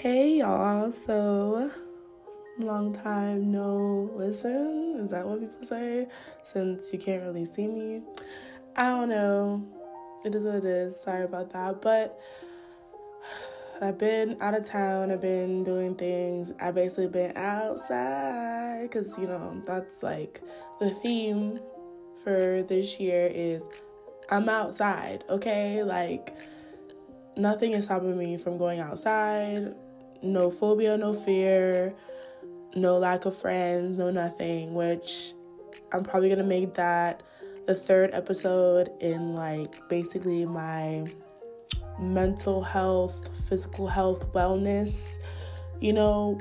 Hey y'all, so long time no listen. Is that what people say? Since you can't really see me. I don't know. It is what it is. Sorry about that. But I've been out of town. I've been doing things. I've basically been outside because, you know, that's like the theme for this year is I'm outside, okay? Like, nothing is stopping me from going outside. No phobia, no fear, no lack of friends, no nothing, which I'm probably gonna make that the third episode in like basically my mental health, physical health, wellness, you know,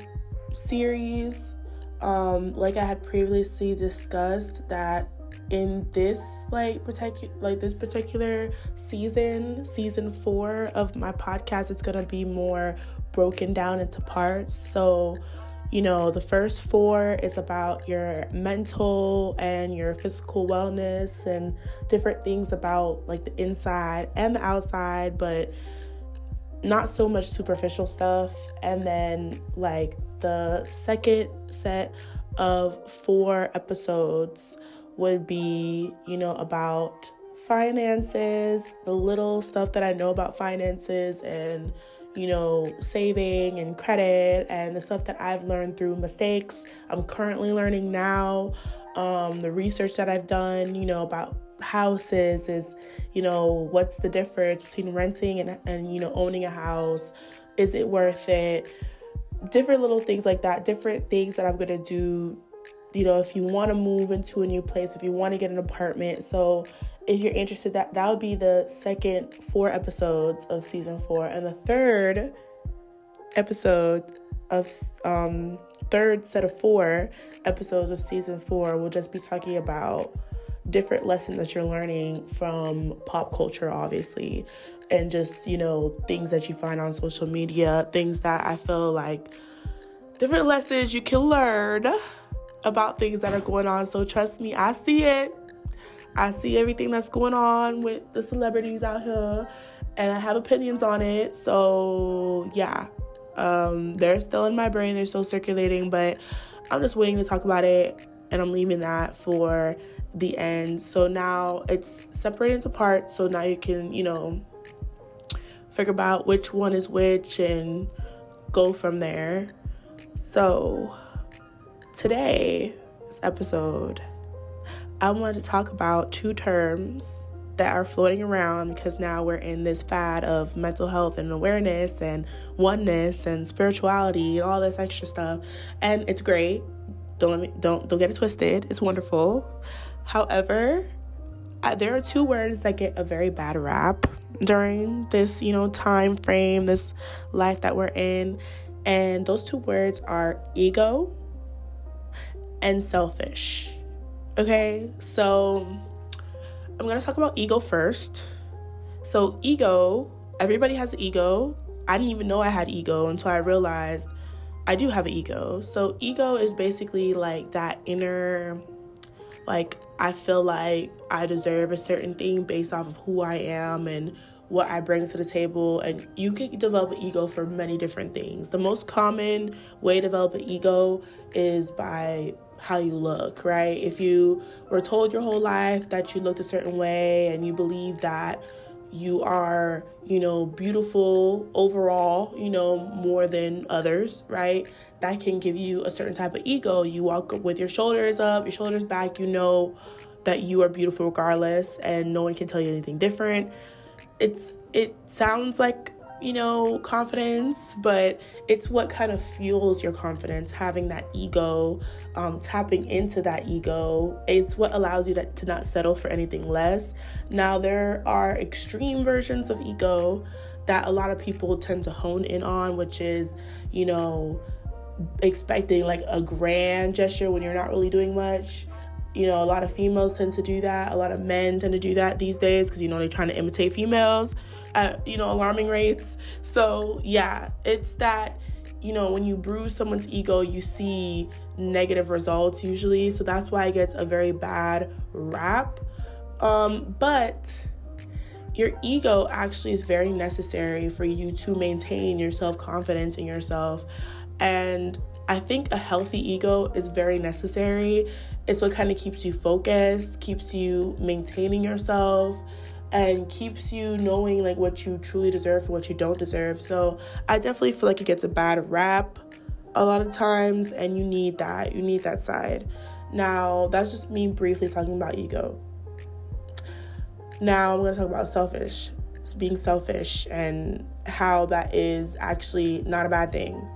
series. Um, like I had previously discussed that in this like particular like this particular season season four of my podcast it's gonna be more broken down into parts. So you know the first four is about your mental and your physical wellness and different things about like the inside and the outside but not so much superficial stuff. And then like the second set of four episodes would be, you know, about finances, the little stuff that I know about finances and, you know, saving and credit and the stuff that I've learned through mistakes I'm currently learning now, um, the research that I've done, you know, about houses is, you know, what's the difference between renting and, and you know, owning a house? Is it worth it? Different little things like that, different things that I'm gonna do you know, if you want to move into a new place, if you want to get an apartment. So, if you're interested, that that would be the second four episodes of season four, and the third episode of um third set of four episodes of season four will just be talking about different lessons that you're learning from pop culture, obviously, and just you know things that you find on social media, things that I feel like different lessons you can learn about things that are going on. So trust me, I see it. I see everything that's going on with the celebrities out here and I have opinions on it. So, yeah. Um, they're still in my brain, they're still circulating, but I'm just waiting to talk about it and I'm leaving that for the end. So now it's separated into parts. So now you can, you know, figure out which one is which and go from there. So, Today, this episode, I wanted to talk about two terms that are floating around because now we're in this fad of mental health and awareness and oneness and spirituality and all this extra stuff. And it's great. Don't me don't don't get it twisted. It's wonderful. However, I, there are two words that get a very bad rap during this, you know, time frame, this life that we're in. And those two words are ego and selfish. Okay, so I'm gonna talk about ego first. So, ego, everybody has an ego. I didn't even know I had ego until I realized I do have an ego. So, ego is basically like that inner, like, I feel like I deserve a certain thing based off of who I am and what I bring to the table. And you can develop an ego for many different things. The most common way to develop an ego is by how you look, right? If you were told your whole life that you looked a certain way and you believe that you are, you know, beautiful overall, you know, more than others, right? That can give you a certain type of ego. You walk with your shoulders up, your shoulders back, you know that you are beautiful regardless and no one can tell you anything different. It's it sounds like you know, confidence, but it's what kind of fuels your confidence, having that ego, um, tapping into that ego. It's what allows you to, to not settle for anything less. Now, there are extreme versions of ego that a lot of people tend to hone in on, which is, you know, expecting like a grand gesture when you're not really doing much you know, a lot of females tend to do that. A lot of men tend to do that these days because, you know, they're trying to imitate females at, you know, alarming rates. So, yeah, it's that, you know, when you bruise someone's ego, you see negative results usually. So that's why it gets a very bad rap. Um, but your ego actually is very necessary for you to maintain your self confidence in yourself. And I think a healthy ego is very necessary. It's what kind of keeps you focused, keeps you maintaining yourself, and keeps you knowing like what you truly deserve and what you don't deserve. So I definitely feel like it gets a bad rap a lot of times, and you need that. You need that side. Now, that's just me briefly talking about ego. Now, I'm going to talk about selfish, being selfish, and how that is actually not a bad thing.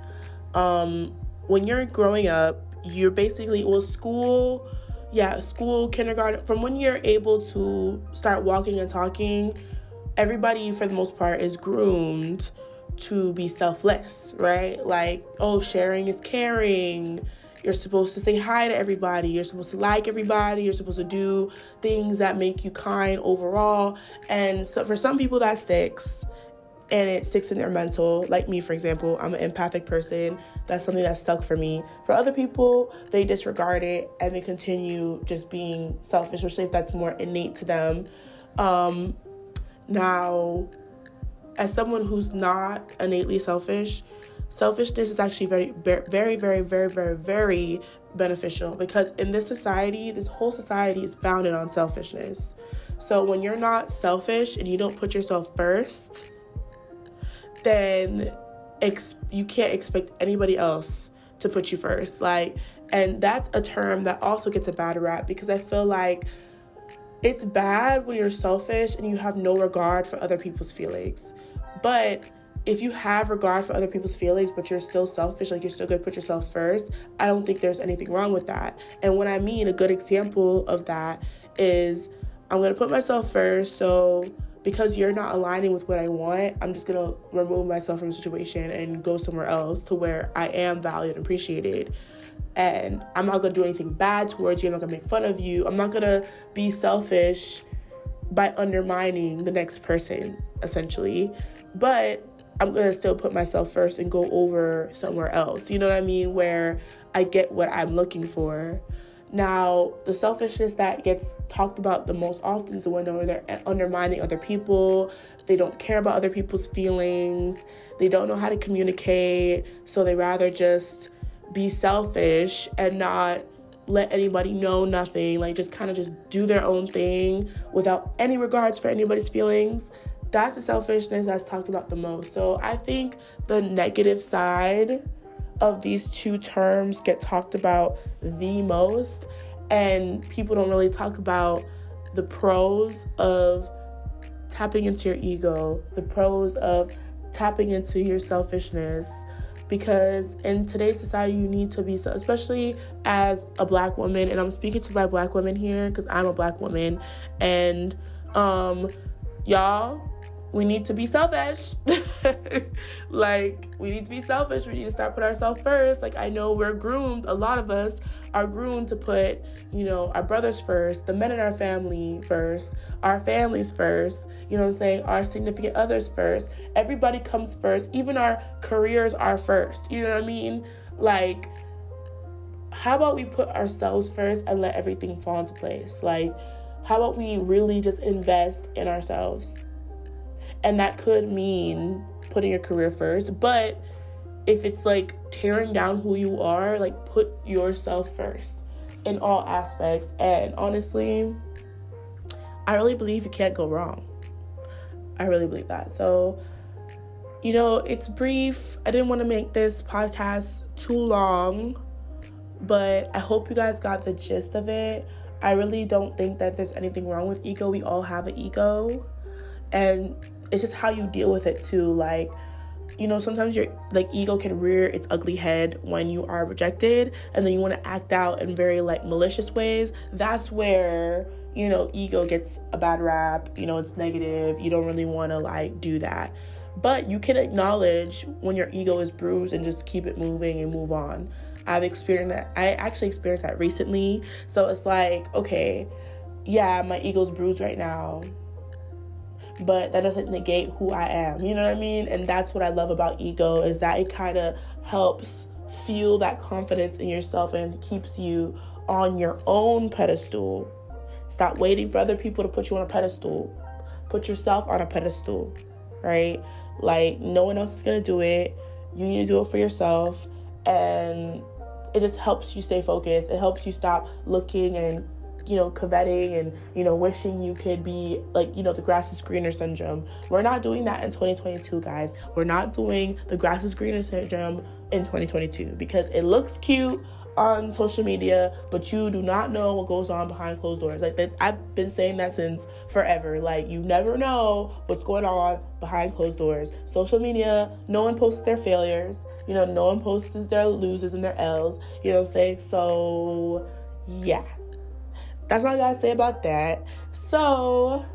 Um, when you're growing up, you're basically, well, school, yeah, school, kindergarten, from when you're able to start walking and talking, everybody, for the most part, is groomed to be selfless, right? Like, oh, sharing is caring you're supposed to say hi to everybody. You're supposed to like everybody. You're supposed to do things that make you kind overall. And so for some people, that sticks and it sticks in their mental. Like me, for example, I'm an empathic person. That's something that stuck for me. For other people, they disregard it and they continue just being selfish, especially if that's more innate to them. Um, now, as someone who's not innately selfish, selfishness is actually very, very, very, very, very, very beneficial because in this society, this whole society is founded on selfishness. So when you're not selfish and you don't put yourself first, then ex- you can't expect anybody else to put you first. Like, and that's a term that also gets a bad rap because I feel like it's bad when you're selfish and you have no regard for other people's feelings. But if you have regard for other people's feelings, but you're still selfish, like you're still gonna put yourself first, I don't think there's anything wrong with that. And what I mean, a good example of that is I'm gonna put myself first. So because you're not aligning with what I want, I'm just gonna remove myself from the situation and go somewhere else to where I am valued and appreciated. And I'm not gonna do anything bad towards you. I'm not gonna make fun of you. I'm not gonna be selfish by undermining the next person, essentially. But I'm gonna still put myself first and go over somewhere else. You know what I mean? Where I get what I'm looking for. Now, the selfishness that gets talked about the most often is when they're undermining other people, they don't care about other people's feelings, they don't know how to communicate, so they rather just be selfish and not let anybody know nothing, like just kind of just do their own thing without any regards for anybody's feelings. That's the selfishness that's talked about the most. So I think the negative side of these two terms get talked about the most, and people don't really talk about the pros of tapping into your ego, the pros of tapping into your selfishness. Because in today's society, you need to be, so, especially as a black woman, and I'm speaking to my black women here because I'm a black woman, and um, y'all we need to be selfish. like, we need to be selfish. We need to start putting ourselves first. Like, I know we're groomed, a lot of us are groomed to put, you know, our brothers first, the men in our family first, our families first, you know what I'm saying, our significant others first. Everybody comes first. Even our careers are first. You know what I mean? Like, how about we put ourselves first and let everything fall into place? Like, how about we really just invest in ourselves? And that could mean putting your career first. But if it's like tearing down who you are, like put yourself first in all aspects. And honestly, I really believe you can't go wrong. I really believe that. So, you know, it's brief. I didn't want to make this podcast too long, but I hope you guys got the gist of it. I really don't think that there's anything wrong with ego. We all have an ego. And it's just how you deal with it too. Like, you know, sometimes your like ego can rear its ugly head when you are rejected and then you want to act out in very like malicious ways. That's where, you know, ego gets a bad rap, you know, it's negative. You don't really want to like do that. But you can acknowledge when your ego is bruised and just keep it moving and move on. I've experienced that. I actually experienced that recently. So it's like, okay, yeah, my ego's bruised right now but that doesn't negate who I am. You know what I mean? And that's what I love about ego is that it kind of helps fuel that confidence in yourself and keeps you on your own pedestal. Stop waiting for other people to put you on a pedestal. put yourself on a pedestal, right? Like no one else is gonna do it. You need to do it for yourself, and it just helps you stay focused. It helps you stop looking and you know, coveting and, you know, wishing you could be like, you know, the grass is greener syndrome. We're not doing that in 2022, guys. We're not doing the grass is greener syndrome in 2022 because it looks cute on social media, but you do not know what goes on behind closed doors. Like that, I've been saying that since forever. Like you never know what's going on behind closed doors. Social media, no one posts their failures. You know, no one posts their loses and their L's. You know what I'm saying? So, yeah. That's all I gotta say about that. So,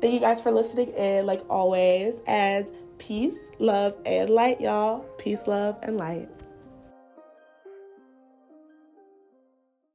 thank you guys for listening in, like always, as peace, love, and light, y'all. Peace, love, and light.